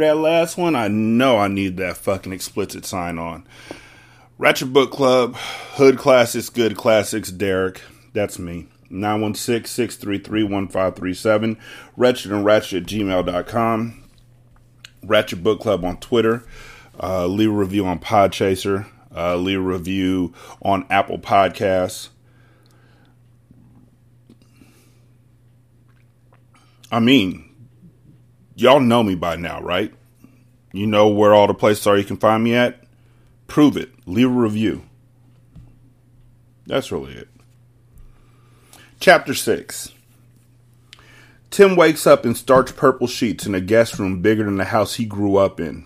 That last one, I know I need that fucking explicit sign on. Ratchet Book Club, Hood Classics, Good Classics, Derek. That's me. 916 633 1537. Wretched and Ratchet at gmail.com. Ratchet Book Club on Twitter. Uh, leave a review on Podchaser. Uh, leave a review on Apple Podcasts. I mean, y'all know me by now, right? You know where all the places are you can find me at? Prove it. Leave a review. That's really it. Chapter 6 Tim wakes up in starch purple sheets in a guest room bigger than the house he grew up in.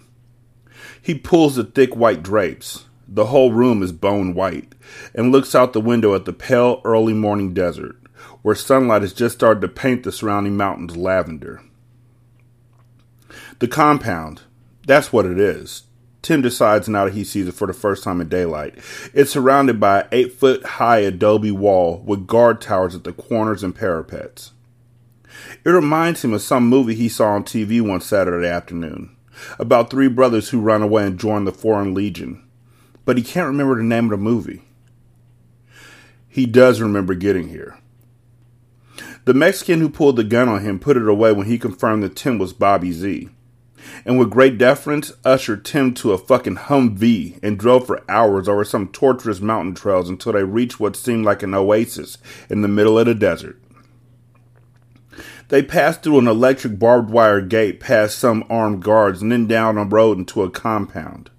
He pulls the thick white drapes. The whole room is bone white and looks out the window at the pale early morning desert, where sunlight has just started to paint the surrounding mountains lavender. The compound, that's what it is. Tim decides now that he sees it for the first time in daylight. It's surrounded by an eight foot high adobe wall with guard towers at the corners and parapets. It reminds him of some movie he saw on TV one Saturday afternoon about three brothers who run away and join the Foreign Legion, but he can't remember the name of the movie. He does remember getting here. The Mexican who pulled the gun on him put it away when he confirmed that Tim was Bobby Z and with great deference ushered Tim to a fucking Humvee and drove for hours over some torturous mountain trails until they reached what seemed like an oasis in the middle of the desert. They passed through an electric barbed wire gate past some armed guards and then down a road into a compound.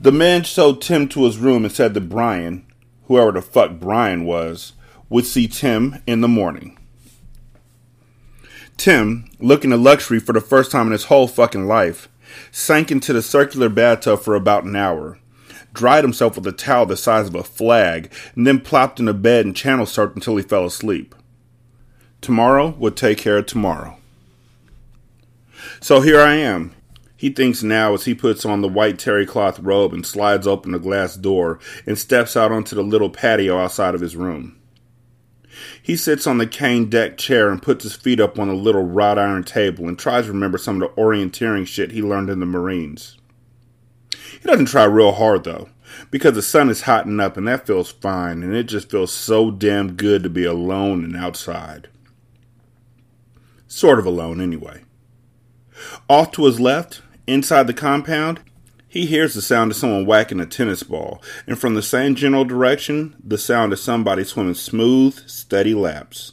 The man showed Tim to his room and said that Brian, whoever the fuck Brian was, would see Tim in the morning. Tim, looking at luxury for the first time in his whole fucking life, sank into the circular bathtub for about an hour, dried himself with a towel the size of a flag, and then plopped in a bed and channel surfed until he fell asleep. Tomorrow would take care of tomorrow. So here I am. He thinks now as he puts on the white terry cloth robe and slides open the glass door and steps out onto the little patio outside of his room. He sits on the cane deck chair and puts his feet up on a little wrought iron table and tries to remember some of the orienteering shit he learned in the Marines. He doesn't try real hard though, because the sun is hotting up and that feels fine, and it just feels so damn good to be alone and outside. Sort of alone, anyway. Off to his left, inside the compound, he hears the sound of someone whacking a tennis ball, and from the same general direction, the sound of somebody swimming smooth, steady laps.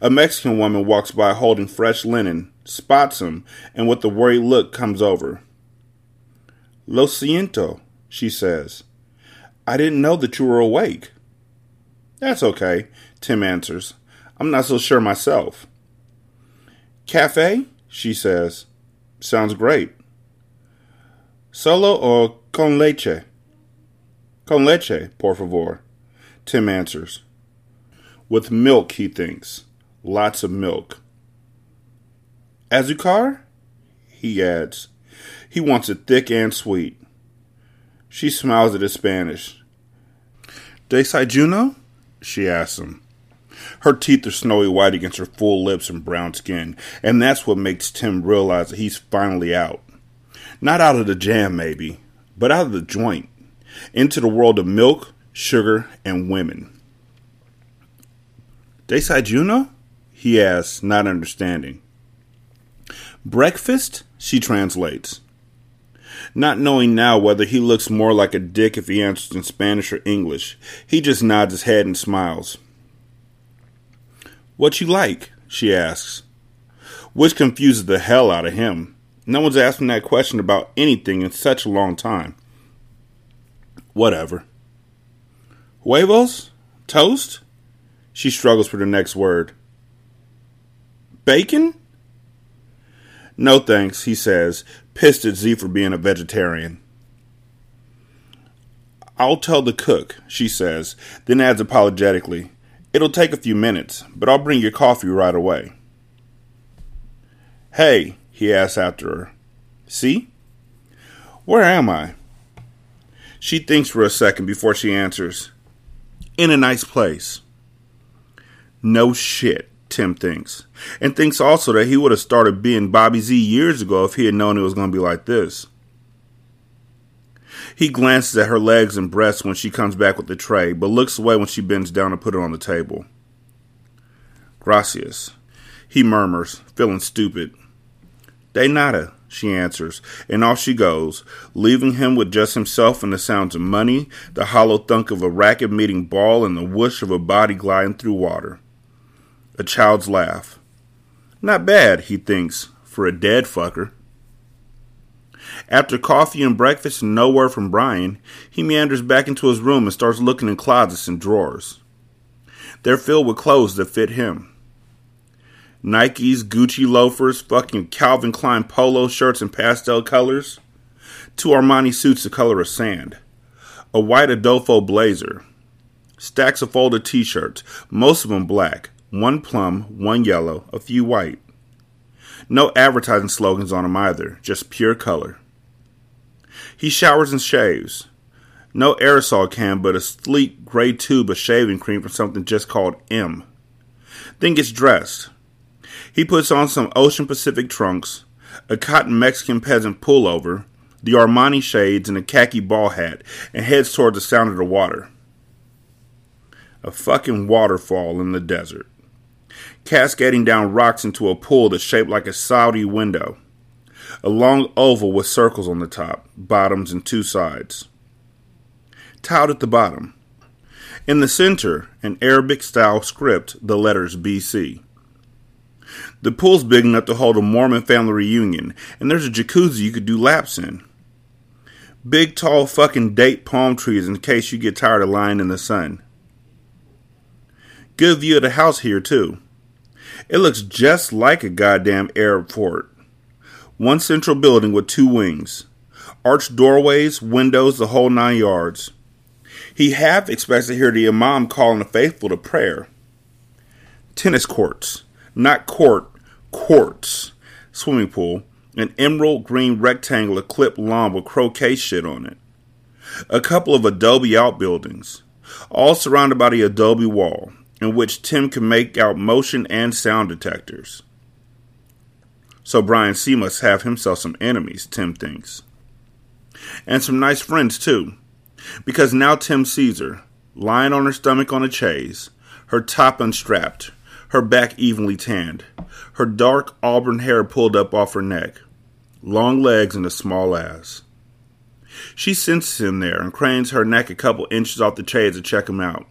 A Mexican woman walks by holding fresh linen, spots him, and with a worried look comes over. Lo siento, she says. I didn't know that you were awake. That's okay, Tim answers. I'm not so sure myself. Cafe? she says. Sounds great. Solo or con leche? Con leche, por favor. Tim answers. With milk, he thinks. Lots of milk. Azucar? He adds. He wants it thick and sweet. She smiles at his Spanish. Desayuno? She asks him. Her teeth are snowy white against her full lips and brown skin, and that's what makes Tim realize that he's finally out. Not out of the jam, maybe, but out of the joint, into the world of milk, sugar, and women. Desayuno? He asks, not understanding. Breakfast? She translates. Not knowing now whether he looks more like a dick if he answers in Spanish or English, he just nods his head and smiles. What you like? she asks, which confuses the hell out of him. No one's him that question about anything in such a long time. Whatever. Huevos? Toast? She struggles for the next word. Bacon? No thanks, he says, pissed at Z for being a vegetarian. I'll tell the cook, she says, then adds apologetically, It'll take a few minutes, but I'll bring your coffee right away. Hey, he asks after her. See? Where am I? She thinks for a second before she answers. In a nice place. No shit, Tim thinks. And thinks also that he would have started being Bobby Z years ago if he had known it was going to be like this. He glances at her legs and breasts when she comes back with the tray, but looks away when she bends down to put it on the table. Gracias, he murmurs, feeling stupid. De nada, she answers, and off she goes, leaving him with just himself and the sounds of money, the hollow thunk of a racket meeting ball, and the whoosh of a body gliding through water. A child's laugh. Not bad, he thinks, for a dead fucker. After coffee and breakfast and no word from Brian, he meanders back into his room and starts looking in closets and drawers. They're filled with clothes that fit him. Nikes, Gucci loafers, fucking Calvin Klein polo shirts in pastel colors, two Armani suits the color of sand, a white Adolfo blazer, stacks of folded t shirts, most of them black, one plum, one yellow, a few white. No advertising slogans on him either, just pure color. He showers and shaves. No aerosol can, but a sleek gray tube of shaving cream from something just called M. Then gets dressed. He puts on some Ocean Pacific trunks, a cotton Mexican peasant pullover, the Armani shades, and a khaki ball hat, and heads toward the sound of the water. A fucking waterfall in the desert cascading down rocks into a pool that's shaped like a Saudi window. A long oval with circles on the top, bottoms, and two sides. Tiled at the bottom. In the center, an Arabic style script, the letters BC. The pool's big enough to hold a Mormon family reunion, and there's a jacuzzi you could do laps in. Big, tall fucking date palm trees in case you get tired of lying in the sun. Good view of the house here, too. It looks just like a goddamn Arab fort. One central building with two wings, arched doorways, windows, the whole nine yards. He half expects to hear the Imam calling the faithful to prayer. Tennis courts, not court, courts. Swimming pool, an emerald green rectangle of clipped lawn with croquet shit on it. A couple of adobe outbuildings, all surrounded by the adobe wall, in which Tim can make out motion and sound detectors. So Brian C. must have himself some enemies, Tim thinks. And some nice friends, too. Because now Tim sees her, lying on her stomach on a chaise, her top unstrapped, her back evenly tanned, her dark auburn hair pulled up off her neck, long legs and a small ass. She senses him there and cranes her neck a couple inches off the chaise to check him out.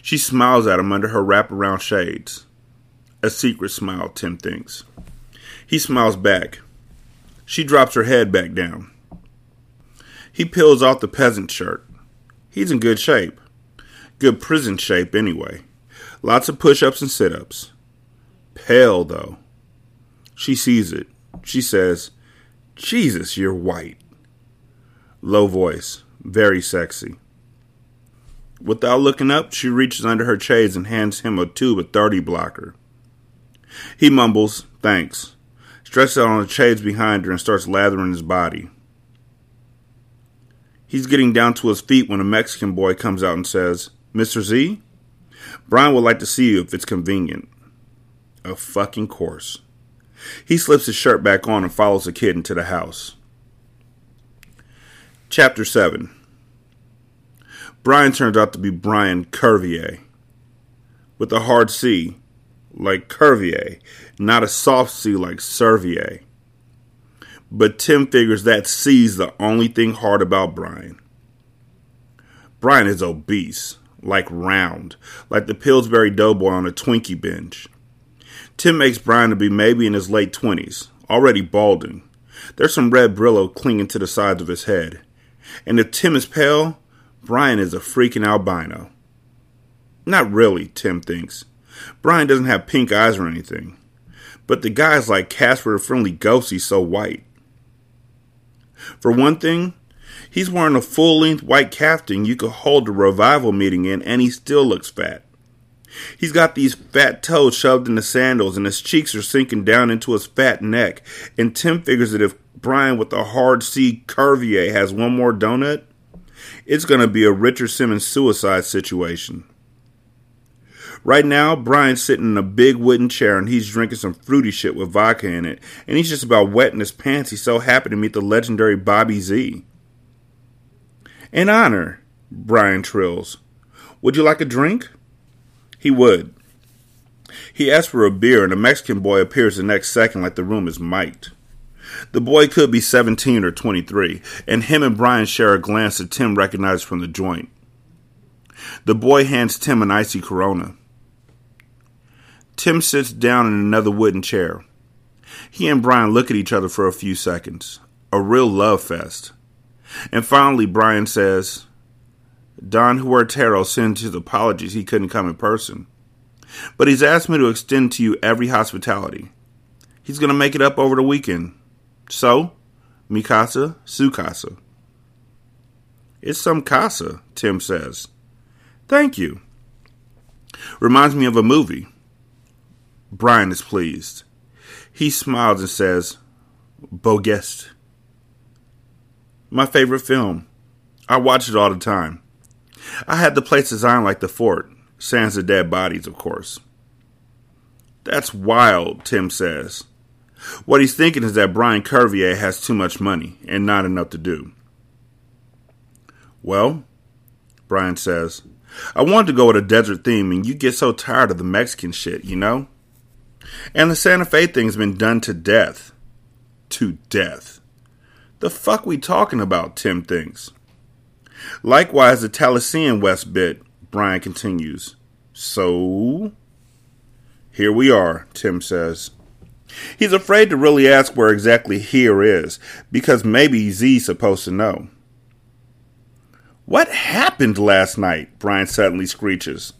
She smiles at him under her wraparound shades. A secret smile, Tim thinks. He smiles back. She drops her head back down. He peels off the peasant shirt. He's in good shape. Good prison shape, anyway. Lots of push ups and sit ups. Pale, though. She sees it. She says, Jesus, you're white. Low voice. Very sexy. Without looking up, she reaches under her chaise and hands him a tube of 30 blocker. He mumbles, thanks, stretches out on the chaise behind her and starts lathering his body. He's getting down to his feet when a Mexican boy comes out and says, Mr. Z, Brian would like to see you if it's convenient. A fucking course. He slips his shirt back on and follows the kid into the house. Chapter 7 Brian turns out to be Brian Cervier. with a hard C, like Curvier, not a soft C like Servier. But Tim figures that C's the only thing hard about Brian. Brian is obese, like round, like the Pillsbury Doughboy on a Twinkie binge. Tim makes Brian to be maybe in his late 20s, already balding. There's some red Brillo clinging to the sides of his head. And if Tim is pale, Brian is a freaking albino. Not really, Tim thinks. Brian doesn't have pink eyes or anything. But the guy's like Casper the Friendly Ghost, he's so white. For one thing, he's wearing a full length white caftan you could hold a revival meeting in, and he still looks fat. He's got these fat toes shoved in the sandals, and his cheeks are sinking down into his fat neck. And Tim figures that if Brian with the hard C Cervier has one more donut, it's going to be a Richard Simmons suicide situation. Right now, Brian's sitting in a big wooden chair and he's drinking some fruity shit with vodka in it, and he's just about wetting his pants. He's so happy to meet the legendary Bobby Z. In honor, Brian trills. Would you like a drink? He would. He asks for a beer, and a Mexican boy appears the next second like the room is mic'd. The boy could be 17 or 23, and him and Brian share a glance that Tim recognizes from the joint. The boy hands Tim an icy Corona. Tim sits down in another wooden chair. He and Brian look at each other for a few seconds. A real love fest. And finally, Brian says, Don Huertero sends his apologies he couldn't come in person. But he's asked me to extend to you every hospitality. He's going to make it up over the weekend. So, mi casa, su casa. It's some casa, Tim says. Thank you. Reminds me of a movie. Brian is pleased. He smiles and says, Beau Geste. My favorite film. I watch it all the time. I had the place designed like the fort, sans the dead bodies, of course. That's wild, Tim says. What he's thinking is that Brian Cervier has too much money and not enough to do. Well, Brian says, I wanted to go with a desert theme, and you get so tired of the Mexican shit, you know? And the Santa Fe thing's been done to death. To death. The fuck we talking about, Tim thinks. Likewise, the Taliesin West bit, Brian continues. So? Here we are, Tim says. He's afraid to really ask where exactly here is, because maybe Z's supposed to know. What happened last night? Brian suddenly screeches.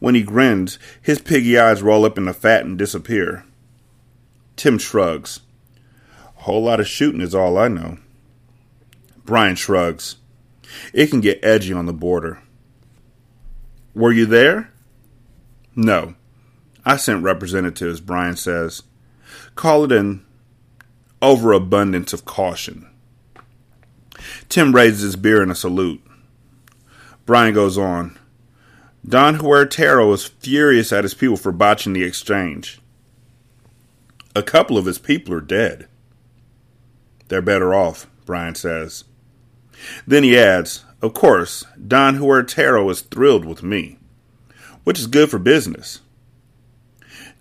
When he grins, his piggy eyes roll up in the fat and disappear. Tim shrugs. Whole lot of shooting is all I know. Brian shrugs. It can get edgy on the border. Were you there? No. I sent representatives, Brian says. Call it an overabundance of caution. Tim raises his beer in a salute. Brian goes on. Don Huertero is furious at his people for botching the exchange. A couple of his people are dead. They're better off, Brian says. Then he adds, Of course, Don Huertero is thrilled with me, which is good for business.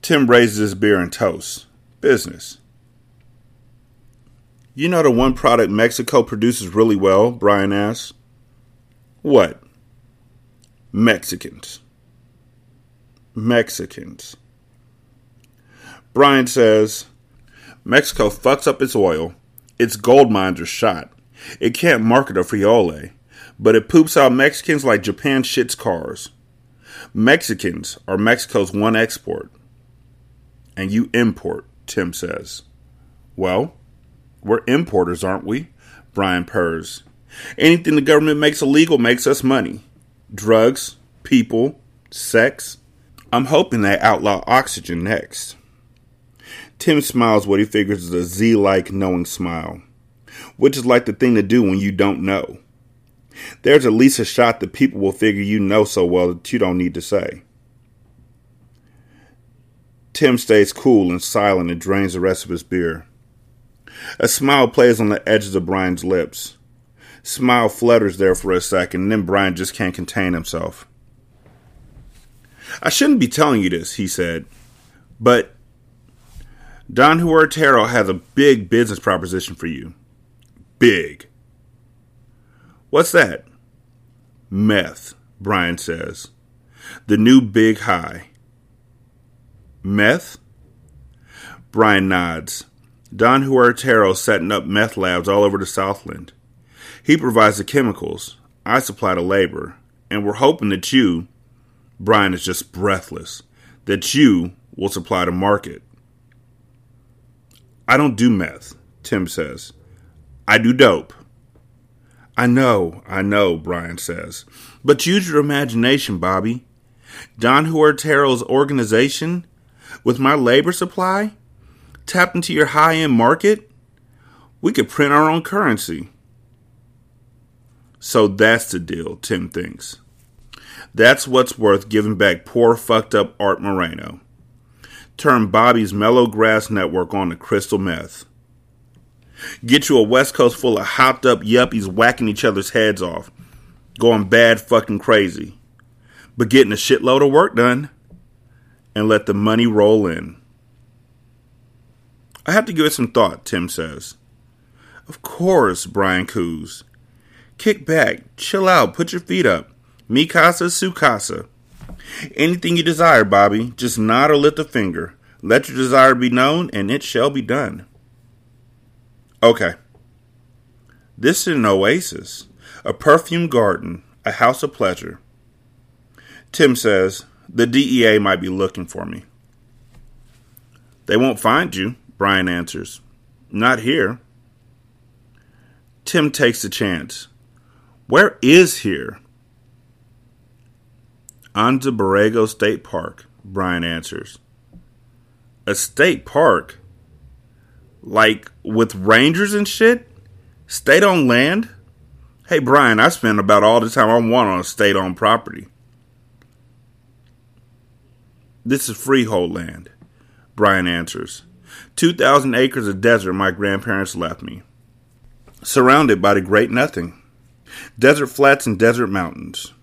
Tim raises his beer and toasts. Business. You know the one product Mexico produces really well? Brian asks. What? Mexicans. Mexicans. Brian says Mexico fucks up its oil, its gold mines are shot. It can't market a frijole, but it poops out Mexicans like Japan shits cars. Mexicans are Mexico's one export. And you import, Tim says. Well, we're importers, aren't we? Brian purrs. Anything the government makes illegal makes us money drugs, people, sex. I'm hoping they outlaw oxygen next. Tim smiles what he figures is a Z like knowing smile, which is like the thing to do when you don't know. There's at least a shot that people will figure you know so well that you don't need to say. Tim stays cool and silent and drains the rest of his beer. A smile plays on the edges of Brian's lips. Smile flutters there for a second, and then Brian just can't contain himself. I shouldn't be telling you this, he said, but Don Huertero has a big business proposition for you. Big. What's that? Meth, Brian says. The new big high. Meth? Brian nods. Don Huertero's setting up meth labs all over the Southland. He provides the chemicals. I supply the labor. And we're hoping that you, Brian is just breathless, that you will supply the market. I don't do meth, Tim says. I do dope. I know, I know, Brian says. But use your imagination, Bobby. Don Huertero's organization, with my labor supply, tap into your high end market, we could print our own currency. So that's the deal, Tim thinks. That's what's worth giving back poor fucked up Art Moreno. Turn Bobby's mellow grass network on to crystal meth. Get you a West Coast full of hopped up yuppies whacking each other's heads off, going bad fucking crazy, but getting a shitload of work done, and let the money roll in. I have to give it some thought, Tim says. Of course, Brian coos. Kick back, chill out, put your feet up. Mi casa, su casa. Anything you desire, Bobby, just nod or lift a finger. Let your desire be known, and it shall be done. Okay. This is an oasis, a perfume garden, a house of pleasure. Tim says, the DEA might be looking for me. They won't find you, Brian answers. Not here. Tim takes a chance. Where is here? Anza-Borrego State Park, Brian answers. A state park? Like with rangers and shit? State on land? Hey, Brian, I spend about all the time I want on state owned property. This is freehold land, Brian answers. 2,000 acres of desert my grandparents left me, surrounded by the great nothing. Desert flats and desert mountains.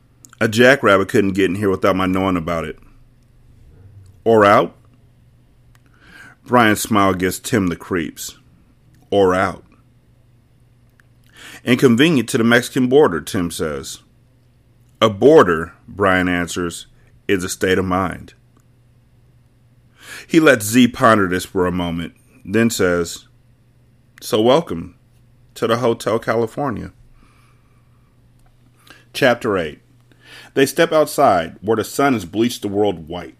A jackrabbit couldn't get in here without my knowing about it. Or out? Brian's smile gives Tim the creeps. Or out. Inconvenient to the Mexican border, Tim says. A border, Brian answers, is a state of mind. He lets Z ponder this for a moment, then says, So welcome to the Hotel California. Chapter 8 They step outside, where the sun has bleached the world white.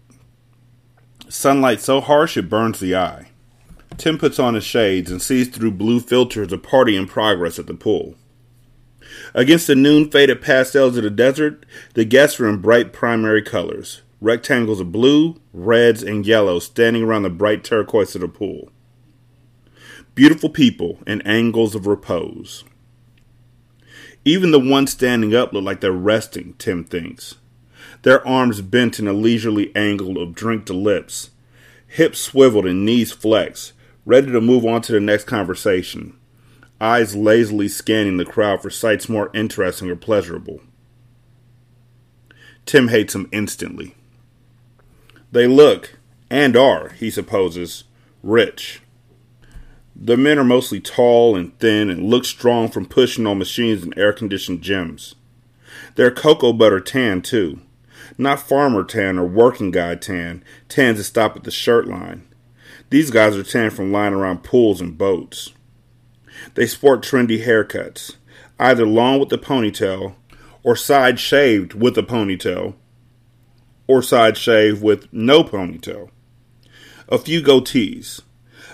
Sunlight so harsh it burns the eye. Tim puts on his shades and sees through blue filters a party in progress at the pool. Against the noon faded pastels of the desert, the guests are in bright primary colors rectangles of blue, reds, and yellows standing around the bright turquoise of the pool. Beautiful people in angles of repose. Even the ones standing up look like they're resting, Tim thinks. Their arms bent in a leisurely angle of drink to lips, hips swiveled and knees flexed, ready to move on to the next conversation, eyes lazily scanning the crowd for sights more interesting or pleasurable. Tim hates them instantly. They look, and are, he supposes, rich. The men are mostly tall and thin and look strong from pushing on machines and air conditioned gyms. They're cocoa butter tan, too. Not farmer tan or working guy tan, tans that stop at the shirt line. These guys are tan from lying around pools and boats. They sport trendy haircuts, either long with a ponytail or side shaved with a ponytail or side shave with no ponytail. A few goatees.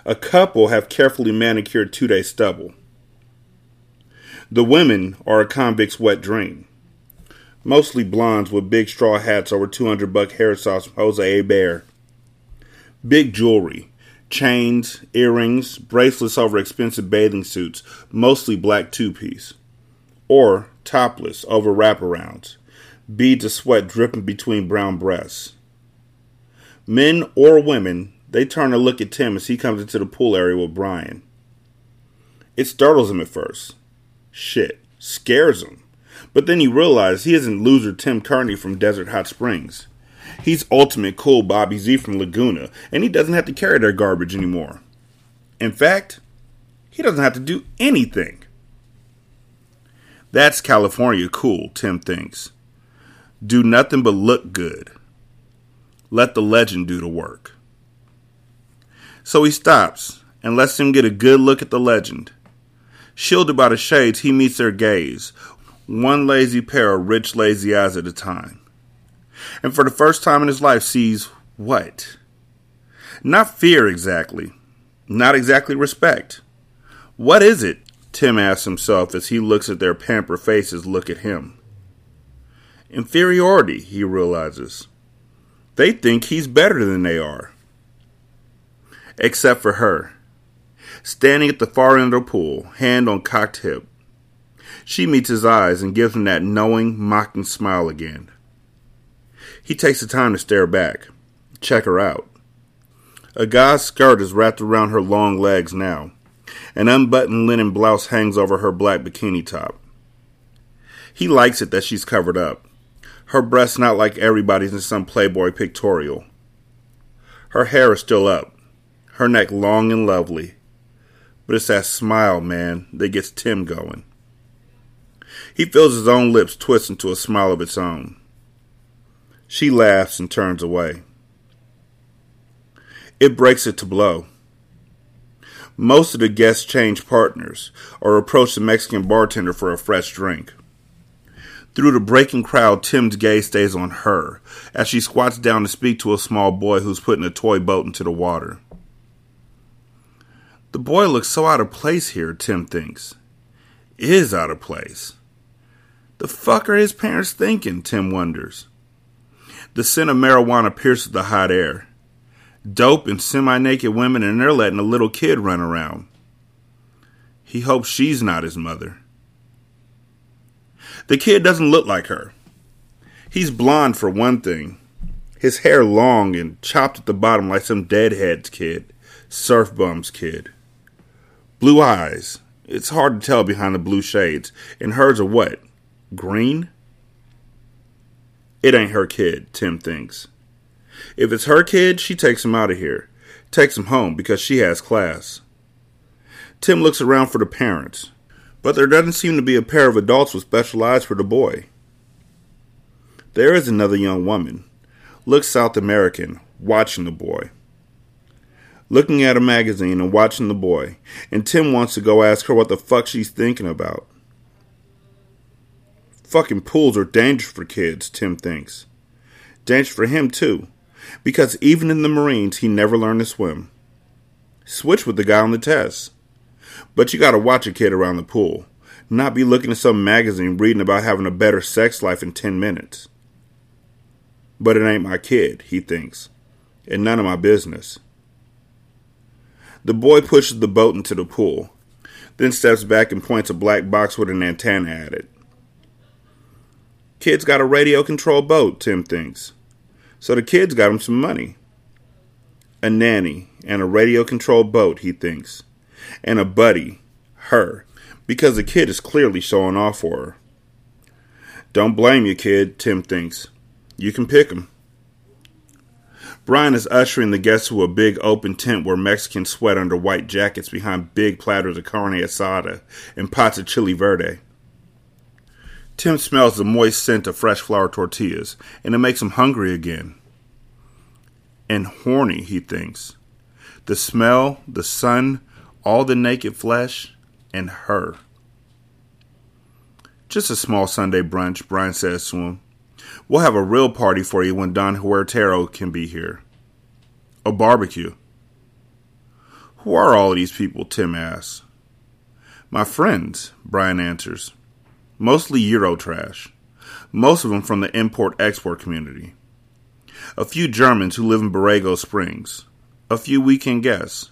A couple have carefully manicured two day stubble. The women are a convict's wet dream. Mostly blondes with big straw hats over 200 buck hairstyles from José Eber. Big jewelry, chains, earrings, bracelets over expensive bathing suits, mostly black two piece. Or topless over wraparounds beads of sweat dripping between brown breasts. Men or women, they turn to look at Tim as he comes into the pool area with Brian. It startles him at first. Shit, scares him. But then he realizes he isn't loser Tim Kearney from Desert Hot Springs. He's ultimate cool Bobby Z from Laguna, and he doesn't have to carry their garbage anymore. In fact, he doesn't have to do anything. That's California cool, Tim thinks. Do nothing but look good. Let the legend do the work. So he stops and lets him get a good look at the legend. Shielded by the shades, he meets their gaze, one lazy pair of rich, lazy eyes at a time. And for the first time in his life, sees what? Not fear exactly, not exactly respect. What is it? Tim asks himself as he looks at their pampered faces look at him. Inferiority, he realizes. They think he's better than they are. Except for her. Standing at the far end of the pool, hand on cocked hip. She meets his eyes and gives him that knowing, mocking smile again. He takes the time to stare back, check her out. A gauze skirt is wrapped around her long legs now. An unbuttoned linen blouse hangs over her black bikini top. He likes it that she's covered up. Her breasts not like everybody's in some Playboy pictorial. Her hair is still up, her neck long and lovely. But it's that smile, man, that gets Tim going. He feels his own lips twist into a smile of its own. She laughs and turns away. It breaks it to blow. Most of the guests change partners or approach the Mexican bartender for a fresh drink. Through the breaking crowd, Tim's gaze stays on her as she squats down to speak to a small boy who's putting a toy boat into the water. The boy looks so out of place here, Tim thinks. Is out of place. The fuck are his parents thinking? Tim wonders. The scent of marijuana pierces the hot air. Dope and semi naked women, and they're letting a little kid run around. He hopes she's not his mother. The kid doesn't look like her. He's blond for one thing. His hair long and chopped at the bottom like some deadhead's kid, surf bum's kid. Blue eyes. It's hard to tell behind the blue shades. And hers are what? Green? It ain't her kid, Tim thinks. If it's her kid, she takes him out of here, takes him home because she has class. Tim looks around for the parents, but there doesn't seem to be a pair of adults with special eyes for the boy. There is another young woman, looks South American, watching the boy. Looking at a magazine and watching the boy, and Tim wants to go ask her what the fuck she's thinking about. Fucking pools are dangerous for kids, Tim thinks. Dangerous for him, too, because even in the Marines, he never learned to swim. Switch with the guy on the test. But you gotta watch a kid around the pool, not be looking at some magazine reading about having a better sex life in 10 minutes. But it ain't my kid, he thinks, and none of my business. The boy pushes the boat into the pool, then steps back and points a black box with an antenna at it. Kid's got a radio controlled boat, Tim thinks. So the kids got him some money. A nanny and a radio controlled boat, he thinks. And a buddy, her, because the kid is clearly showing off for her. Don't blame you, kid, Tim thinks. You can pick 'em. Brian is ushering the guests to a big open tent where Mexicans sweat under white jackets behind big platters of carne asada and pots of chili verde. Tim smells the moist scent of fresh flour tortillas, and it makes him hungry again. And horny, he thinks. The smell, the sun, all the naked flesh, and her. Just a small Sunday brunch, Brian says to him. We'll have a real party for you when Don Huertero can be here. A barbecue. Who are all these people? Tim asks. My friends, Brian answers mostly Euro trash, most of them from the import export community. A few Germans who live in Borrego Springs, a few weekend guests,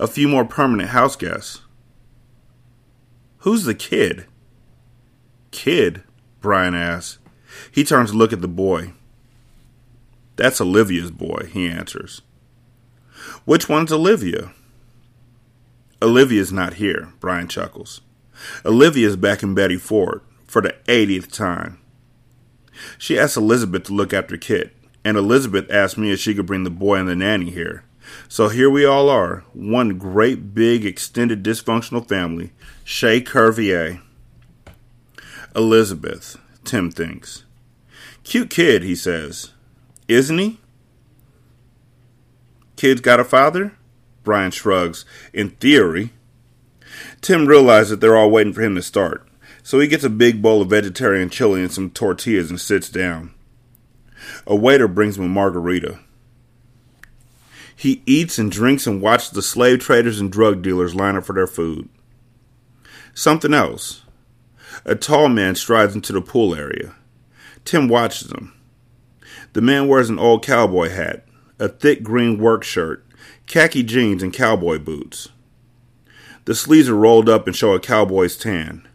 a few more permanent house guests. Who's the kid? Kid? Brian asks. He turns to look at the boy. That's Olivia's boy, he answers. Which one's Olivia? Olivia's not here, Brian chuckles. Olivia's back in Betty Ford for the 80th time. She asks Elizabeth to look after Kit, and Elizabeth asked me if she could bring the boy and the nanny here. So here we all are, one great big extended dysfunctional family, Chez Cervier. Elizabeth, Tim thinks. Cute kid, he says. Isn't he? Kid's got a father? Brian shrugs. In theory. Tim realizes that they're all waiting for him to start, so he gets a big bowl of vegetarian chili and some tortillas and sits down. A waiter brings him a margarita. He eats and drinks and watches the slave traders and drug dealers line up for their food. Something else. A tall man strides into the pool area. Tim watches him. The man wears an old cowboy hat, a thick green work shirt, khaki jeans, and cowboy boots. The sleeves are rolled up and show a cowboy's tan.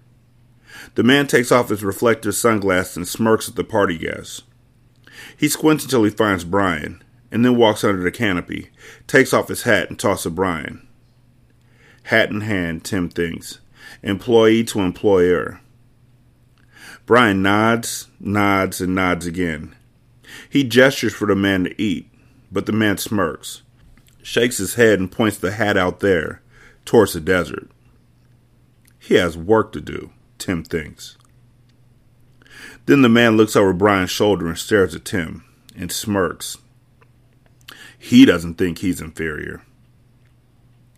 The man takes off his reflective sunglasses and smirks at the party guests. He squints until he finds Brian, and then walks under the canopy, takes off his hat, and tosses Brian. Hat in hand, Tim thinks, employee to employer. Brian nods, nods, and nods again. He gestures for the man to eat, but the man smirks, shakes his head, and points the hat out there, towards the desert. He has work to do, Tim thinks. Then the man looks over Brian's shoulder and stares at Tim and smirks. He doesn't think he's inferior.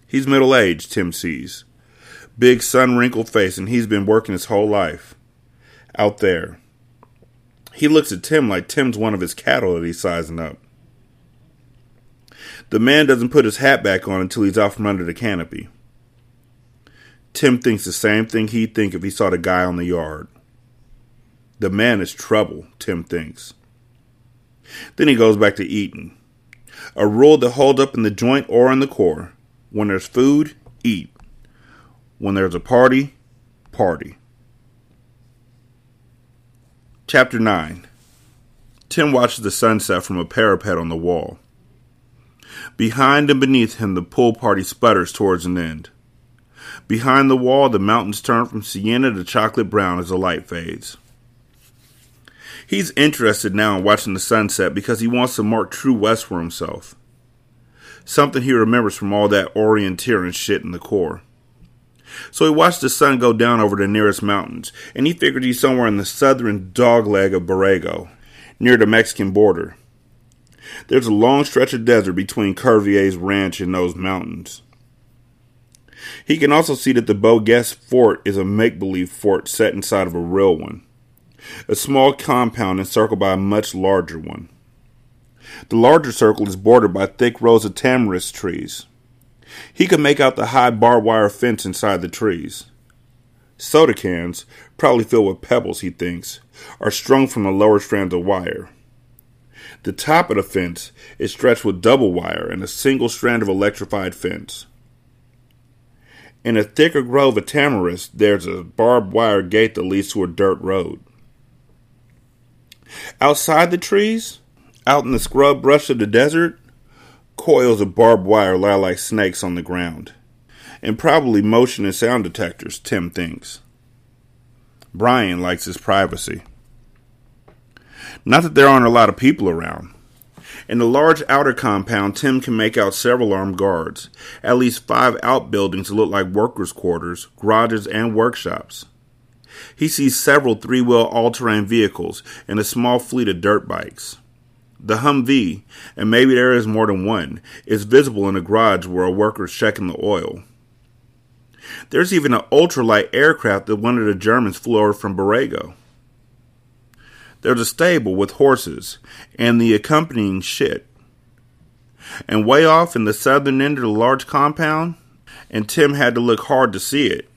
He's middle aged, Tim sees. Big sun wrinkled face, and he's been working his whole life. Out there. He looks at Tim like Tim's one of his cattle that he's sizing up. The man doesn't put his hat back on until he's out from under the canopy. Tim thinks the same thing he'd think if he saw the guy on the yard. The man is trouble, Tim thinks. Then he goes back to eating. A rule to hold up in the joint or in the core. When there's food, eat. When there's a party, party. Chapter 9 Tim watches the sunset from a parapet on the wall. Behind and beneath him, the pool party sputters towards an end. Behind the wall, the mountains turn from sienna to chocolate brown as the light fades. He's interested now in watching the sunset because he wants to mark true west for himself. Something he remembers from all that orienteering shit in the Corps. So he watched the sun go down over the nearest mountains, and he figured he's somewhere in the southern dogleg of Borrego, near the Mexican border. There's a long stretch of desert between Cervier's ranch and those mountains. He can also see that the Beau Geste fort is a make believe fort set inside of a real one, a small compound encircled by a much larger one. The larger circle is bordered by thick rows of tamarisk trees. He could make out the high barbed wire fence inside the trees. Soda cans, probably filled with pebbles, he thinks, are strung from the lower strands of wire. The top of the fence is stretched with double wire and a single strand of electrified fence. In a thicker grove of tamarisk, there's a barbed wire gate that leads to a dirt road. Outside the trees, out in the scrub brush of the desert, coils of barbed wire lie like snakes on the ground. And probably motion and sound detectors, Tim thinks. Brian likes his privacy. Not that there aren't a lot of people around. In the large outer compound, Tim can make out several armed guards, at least five outbuildings look like workers' quarters, garages, and workshops. He sees several three wheel all terrain vehicles and a small fleet of dirt bikes. The Humvee, and maybe there is more than one, is visible in a garage where a worker is checking the oil. There's even an ultralight aircraft that one of the Germans flew over from Borrego. There's a stable with horses and the accompanying shit. And way off in the southern end of the large compound, and Tim had to look hard to see it,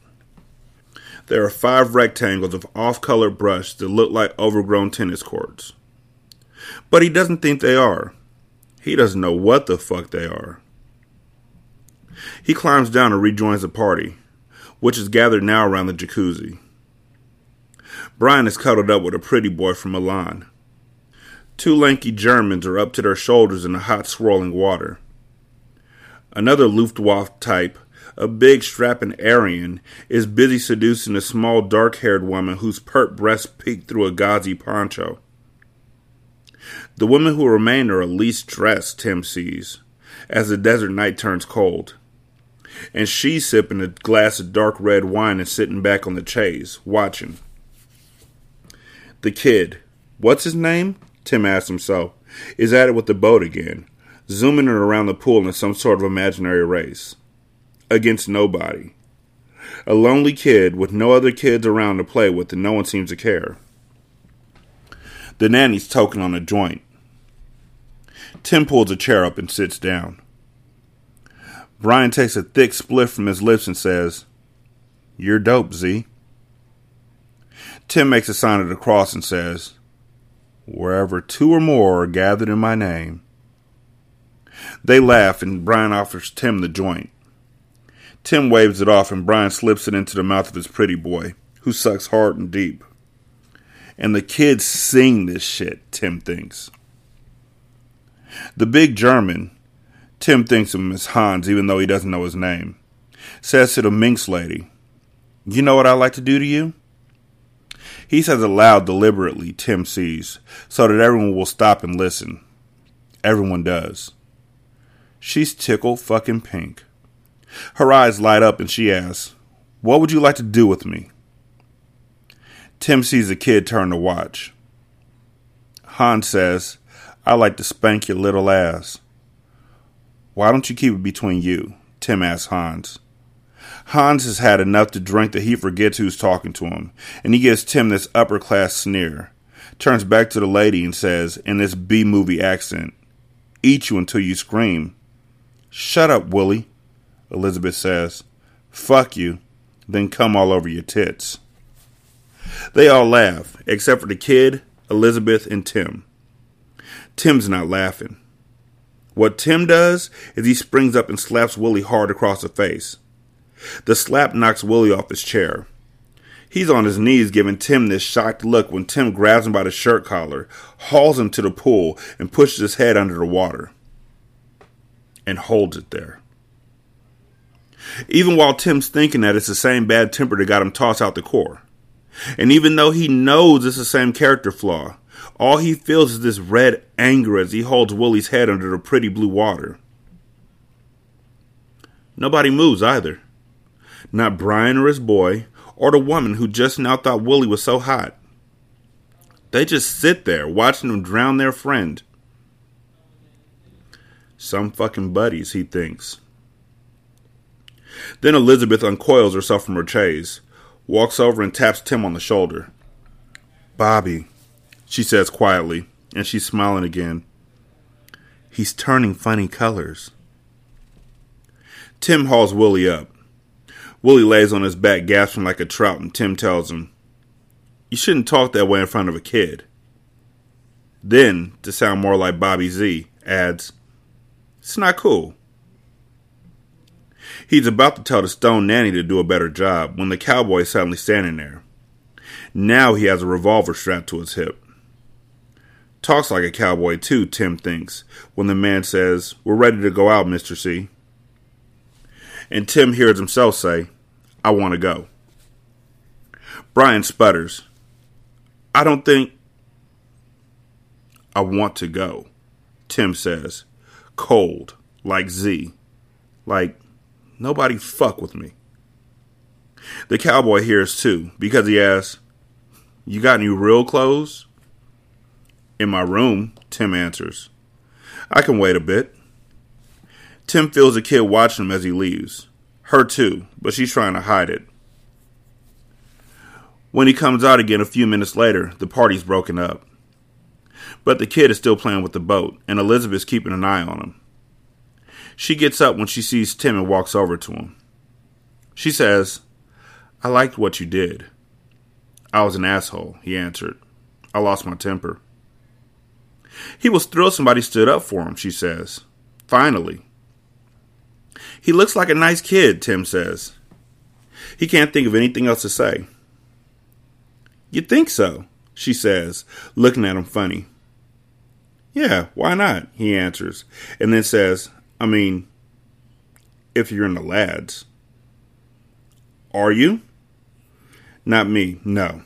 there are five rectangles of off color brush that look like overgrown tennis courts. But he doesn't think they are. He doesn't know what the fuck they are. He climbs down and rejoins the party, which is gathered now around the jacuzzi. Brian is cuddled up with a pretty boy from Milan. Two lanky Germans are up to their shoulders in the hot, swirling water. Another Luftwaffe type, a big, strapping Aryan, is busy seducing a small, dark haired woman whose pert breasts peek through a gauzy poncho. The women who remain are at least dressed, Tim sees, as the desert night turns cold. And she's sipping a glass of dark red wine and sitting back on the chaise, watching. The kid, what's his name? Tim asks himself, is at it with the boat again, zooming it around the pool in some sort of imaginary race. Against nobody. A lonely kid with no other kids around to play with, and no one seems to care. The nanny's toking on a joint. Tim pulls a chair up and sits down. Brian takes a thick spliff from his lips and says, You're dope, Z. Tim makes a sign of the cross and says, Wherever two or more are gathered in my name. They laugh and Brian offers Tim the joint. Tim waves it off and Brian slips it into the mouth of his pretty boy, who sucks hard and deep. And the kids sing this shit, Tim thinks. The big German, Tim thinks of him as Hans even though he doesn't know his name, says to the minx lady, You know what I like to do to you? He says aloud deliberately, Tim sees, so that everyone will stop and listen. Everyone does. She's tickled fucking pink. Her eyes light up and she asks, What would you like to do with me? Tim sees the kid turn to watch. Hans says, I like to spank your little ass. Why don't you keep it between you? Tim asks Hans. Hans has had enough to drink that he forgets who's talking to him, and he gives Tim this upper class sneer. Turns back to the lady and says, in this B movie accent, Eat you until you scream. Shut up, Willie. Elizabeth says. Fuck you, then come all over your tits. They all laugh, except for the kid, Elizabeth, and Tim. Tim's not laughing. What Tim does is he springs up and slaps Willie hard across the face. The slap knocks Willie off his chair. He's on his knees giving Tim this shocked look when Tim grabs him by the shirt collar, hauls him to the pool, and pushes his head under the water. And holds it there. Even while Tim's thinking that it's the same bad temper that got him tossed out the Corps. And even though he knows it's the same character flaw, all he feels is this red anger as he holds Willie's head under the pretty blue water. Nobody moves either. Not Brian or his boy, or the woman who just now thought Willie was so hot. They just sit there watching him drown their friend. Some fucking buddies, he thinks. Then Elizabeth uncoils herself from her chaise, walks over and taps Tim on the shoulder. Bobby, she says quietly, and she's smiling again. He's turning funny colors. Tim hauls Willie up. Willie lays on his back, gasping like a trout, and Tim tells him, You shouldn't talk that way in front of a kid. Then, to sound more like Bobby Z, adds, It's not cool. He's about to tell the stone nanny to do a better job when the cowboy is suddenly standing there. Now he has a revolver strapped to his hip. Talks like a cowboy, too, Tim thinks, when the man says, We're ready to go out, Mr. Z. And Tim hears himself say, I want to go. Brian sputters. I don't think. I want to go, Tim says, cold, like Z. Like, Nobody fuck with me. The cowboy hears too, because he asks, You got any real clothes? In my room, Tim answers. I can wait a bit. Tim feels a kid watching him as he leaves. Her too, but she's trying to hide it. When he comes out again a few minutes later, the party's broken up. But the kid is still playing with the boat, and Elizabeth's keeping an eye on him. She gets up when she sees Tim and walks over to him. She says, I liked what you did. I was an asshole, he answered. I lost my temper. He was thrilled somebody stood up for him, she says. Finally. He looks like a nice kid, Tim says. He can't think of anything else to say. You think so? she says, looking at him funny. Yeah, why not? he answers, and then says, I mean, if you're in the lads. Are you? Not me, no.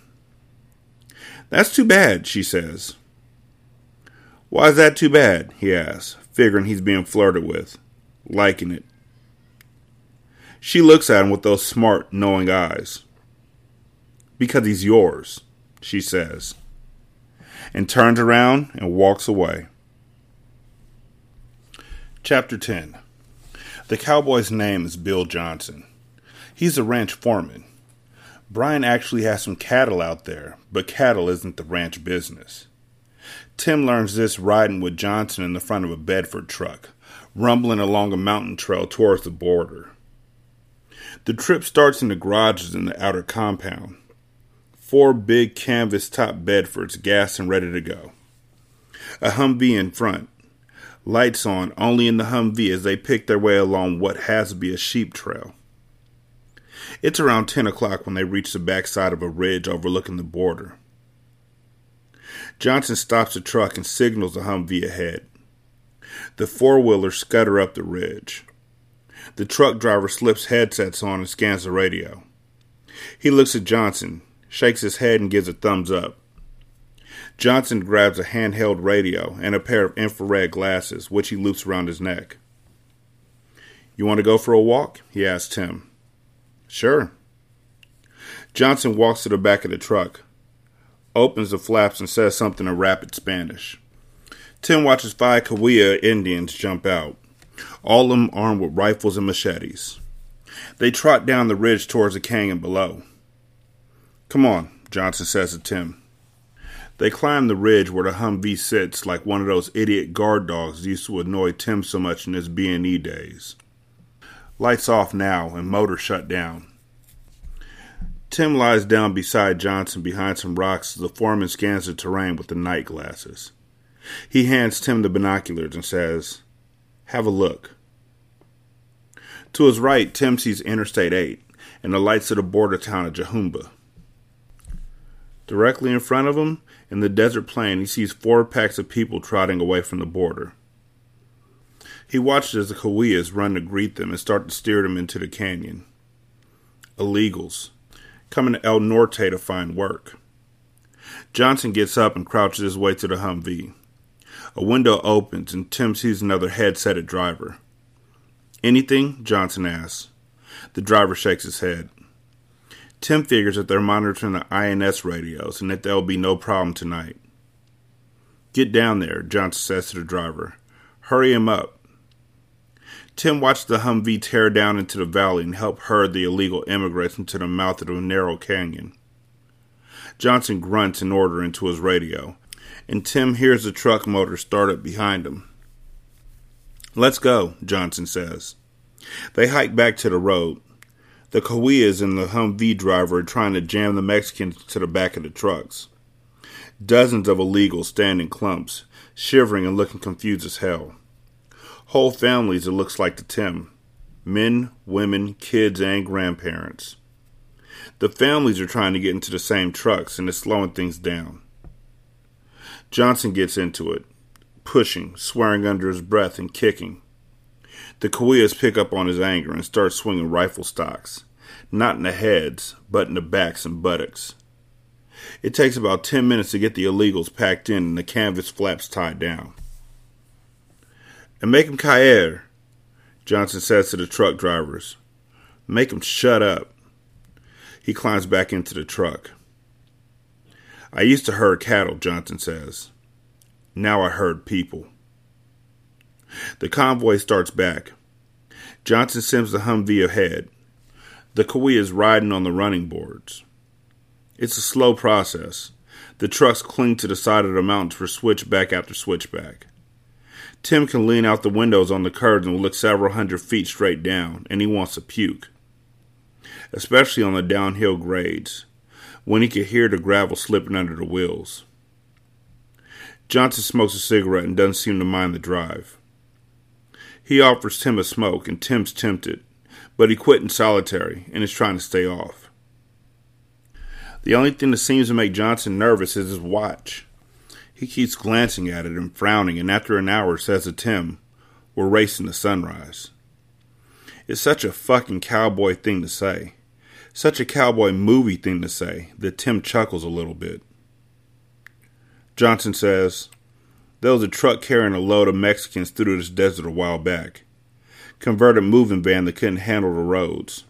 That's too bad, she says. Why is that too bad? he asks, figuring he's being flirted with, liking it. She looks at him with those smart, knowing eyes. Because he's yours, she says, and turns around and walks away. Chapter 10 The cowboy's name is Bill Johnson. He's a ranch foreman. Brian actually has some cattle out there, but cattle isn't the ranch business. Tim learns this riding with Johnson in the front of a Bedford truck, rumbling along a mountain trail towards the border. The trip starts in the garages in the outer compound. Four big canvas top Bedfords gassed and ready to go. A Humvee in front. Lights on only in the Humvee as they pick their way along what has to be a sheep trail. It's around 10 o'clock when they reach the backside of a ridge overlooking the border. Johnson stops the truck and signals the Humvee ahead. The four wheelers scutter up the ridge. The truck driver slips headsets on and scans the radio. He looks at Johnson, shakes his head, and gives a thumbs up. Johnson grabs a handheld radio and a pair of infrared glasses, which he loops around his neck. You want to go for a walk? he asks Tim. Sure. Johnson walks to the back of the truck, opens the flaps, and says something in rapid Spanish. Tim watches five Cahuilla Indians jump out, all of them armed with rifles and machetes. They trot down the ridge towards the canyon below. Come on, Johnson says to Tim. They climb the ridge where the Humvee sits like one of those idiot guard dogs used to annoy Tim so much in his B&E days. Lights off now and motor shut down. Tim lies down beside Johnson behind some rocks as the foreman scans the terrain with the night glasses. He hands Tim the binoculars and says, Have a look. To his right, Tim sees Interstate 8 and the lights of the border town of Jacumba. Directly in front of him, in the desert plain, he sees four packs of people trotting away from the border. He watches as the Cahuillas run to greet them and start to steer them into the canyon. Illegals, coming to El Norte to find work. Johnson gets up and crouches his way to the Humvee. A window opens and Tim sees another head-setted driver. Anything? Johnson asks. The driver shakes his head. Tim figures that they're monitoring the INS radios and that there'll be no problem tonight. Get down there, Johnson says to the driver. Hurry him up. Tim watched the Humvee tear down into the valley and help herd the illegal immigrants into the mouth of the narrow canyon. Johnson grunts an order into his radio, and Tim hears the truck motor start up behind him. Let's go, Johnson says. They hike back to the road. The Cahuillas and the Humvee driver are trying to jam the Mexicans to the back of the trucks. Dozens of illegals stand in clumps, shivering and looking confused as hell. Whole families, it looks like to Tim men, women, kids, and grandparents. The families are trying to get into the same trucks, and it's slowing things down. Johnson gets into it, pushing, swearing under his breath, and kicking. The Cahuillas pick up on his anger and start swinging rifle stocks, not in the heads, but in the backs and buttocks. It takes about ten minutes to get the illegals packed in and the canvas flaps tied down and make him caer, Johnson says to the truck drivers. Make him shut up. He climbs back into the truck. I used to herd cattle, Johnson says. Now I herd people. The convoy starts back. Johnson sends the Humvee ahead. The Cahuilla is riding on the running boards. It's a slow process. The trucks cling to the side of the mountains for switchback after switchback. Tim can lean out the windows on the curves and look several hundred feet straight down, and he wants to puke. Especially on the downhill grades, when he can hear the gravel slipping under the wheels. Johnson smokes a cigarette and doesn't seem to mind the drive. He offers Tim a smoke, and Tim's tempted, but he quit in solitary and is trying to stay off. The only thing that seems to make Johnson nervous is his watch. He keeps glancing at it and frowning, and after an hour says to Tim, We're racing to sunrise. It's such a fucking cowboy thing to say. Such a cowboy movie thing to say that Tim chuckles a little bit. Johnson says, There was a truck carrying a load of Mexicans through this desert a while back. Converted moving van that couldn't handle the roads.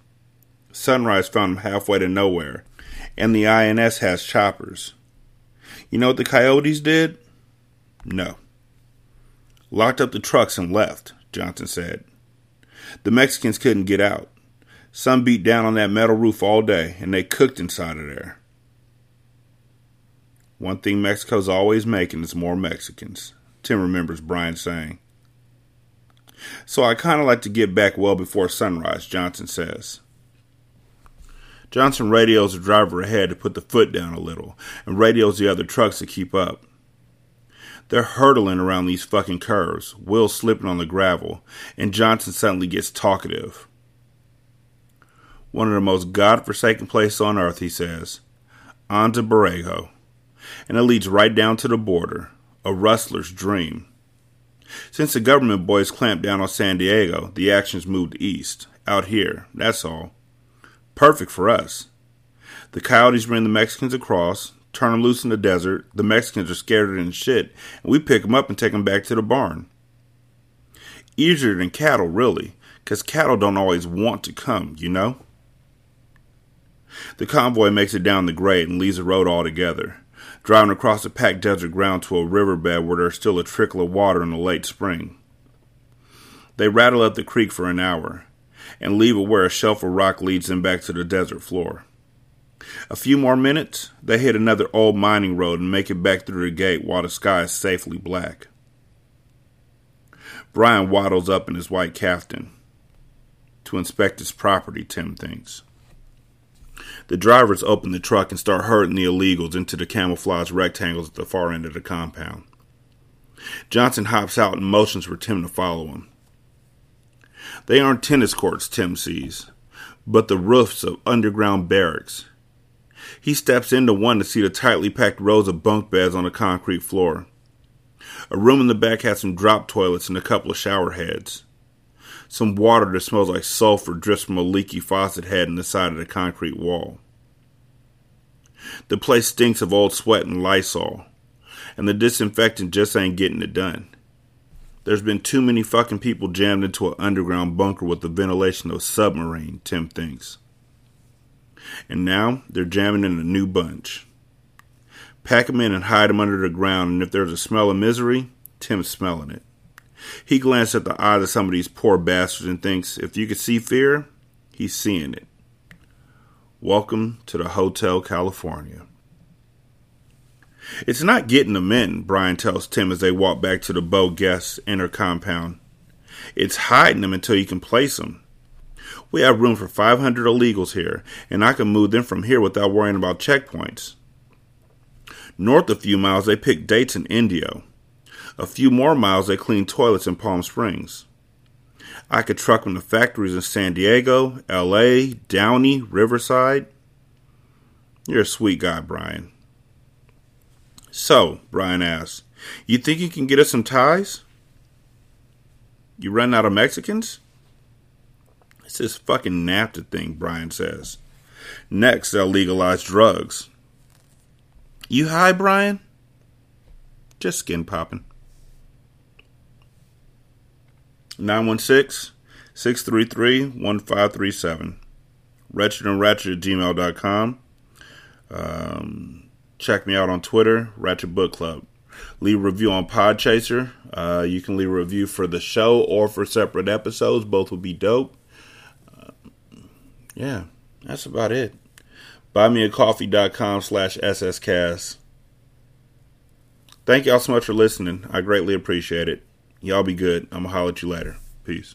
Sunrise found them halfway to nowhere, and the INS has choppers. You know what the coyotes did? No. Locked up the trucks and left, Johnson said. The Mexicans couldn't get out. Some beat down on that metal roof all day, and they cooked inside of there. One thing Mexico's always making is more Mexicans, Tim remembers Brian saying. So I kind of like to get back well before sunrise, Johnson says. Johnson radios the driver ahead to put the foot down a little, and radios the other trucks to keep up. They're hurtling around these fucking curves, Will slipping on the gravel, and Johnson suddenly gets talkative. One of the most god-forsaken places on earth, he says. Anza-Borrego. And it leads right down to the border, a rustler's dream. Since the government boys clamped down on San Diego, the action's moved east, out here, that's all. Perfect for us. The coyotes bring the Mexicans across, turn them loose in the desert. The Mexicans are scared than shit, and we pick them up and take them back to the barn. Easier than cattle, really, because cattle don't always want to come, you know? The convoy makes it down the grade and leaves the road altogether, driving across the packed desert ground to a riverbed where there's still a trickle of water in the late spring. They rattle up the creek for an hour, and leave it where a shelf of rock leads them back to the desert floor. A few more minutes, they hit another old mining road and make it back through the gate while the sky is safely black. Brian waddles up in his white caftan to inspect his property, Tim thinks. The drivers open the truck and start herding the illegals into the camouflage rectangles at the far end of the compound. Johnson hops out and motions for Tim to follow him. They aren't tennis courts, Tim sees, but the roofs of underground barracks. He steps into one to see the tightly packed rows of bunk beds on the concrete floor. A room in the back has some drop toilets and a couple of shower heads. Some water that smells like sulfur drips from a leaky faucet head in the side of the concrete wall. The place stinks of old sweat and Lysol, and the disinfectant just ain't getting it done. There's been too many fucking people jammed into an underground bunker with the ventilation of a submarine, Tim thinks. And now they're jamming in a new bunch. Pack 'em in and hide 'em under the ground, and if there's a smell of misery, Tim's smelling it. He glances at the eyes of some of these poor bastards and thinks if you could see fear, he's seeing it. Welcome to the Hotel California. It's not getting them in, Brian tells Tim as they walk back to the Beau Geste inner compound. It's hiding them until you can place them. We have room for 500 illegals here, and I can move them from here without worrying about checkpoints. North a few miles, they pick dates in Indio. A few more miles, they clean toilets in Palm Springs. I could truck them to factories in San Diego, LA, Downey, Riverside. You're a sweet guy, Brian. So, Brian asks, you think you can get us some Thais? You run out of Mexicans? It's this fucking NAFTA thing, Brian says. Next, they'll legalize drugs. You high, Brian? Just skin popping. 916 633 1537. Wretched and Ratchet at gmail.com. Um, Check me out on Twitter, Ratchet Book Club. Leave a review on Podchaser. Uh, you can leave a review for the show or for separate episodes. Both would be dope. Uh, yeah, that's about it. BuyMeACoffee.com slash SSCast. Thank y'all so much for listening. I greatly appreciate it. Y'all be good. I'm going to holler at you later. Peace.